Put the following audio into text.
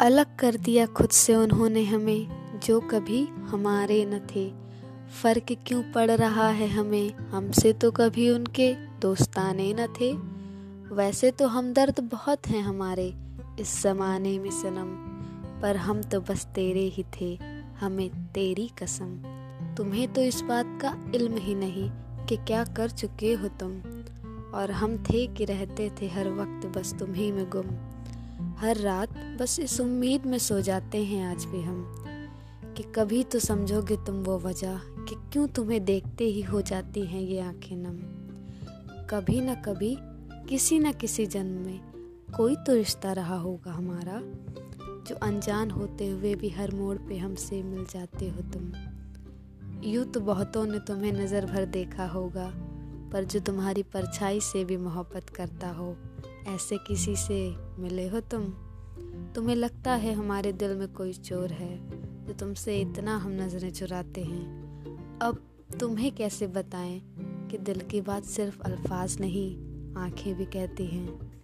अलग कर दिया खुद से उन्होंने हमें, जो कभी हमारे न थे। फ़र्क क्यों पड़ रहा है हमें? हमसे तो कभी उनके दोस्ताने न थे। वैसे तो हमदर्द बहुत हैं हमारे, इस ज़माने में सनम। पर हम तो बस तेरे ही थे, हमें तेरी कसम। तुम्हें तो इस बात का इल्म ही नहीं कि क्या कर चुके हो तुम। और हम थे कि रहते थे हर वक्त बस तुम्ही में गुम। हर रात बस इस उम्मीद में सो जाते हैं आज भी हम, कि कभी तो समझोगे तुम वो वजह, कि क्यों तुम्हें देखते ही हो जाती हैं ये आँखें नम। कभी ना कभी, किसी न किसी जन्म में कोई तो रिश्ता रहा होगा हमारा, जो अनजान होते हुए भी हर मोड़ पे हमसे मिल जाते हो तुम। यूँ तो बहुतों ने तुम्हें नज़र भर देखा होगा, पर जो तुम्हारी परछाई से भी मोहब्बत करता हो ऐसे किसी से मिले हो तुम? तुम्हें लगता है हमारे दिल में कोई चोर है जो तुमसे इतना हम नज़रें चुराते हैं? अब तुम्हें कैसे बताएँ कि दिल की बात सिर्फ़ अल्फाज नहीं, आँखें भी कहती हैं?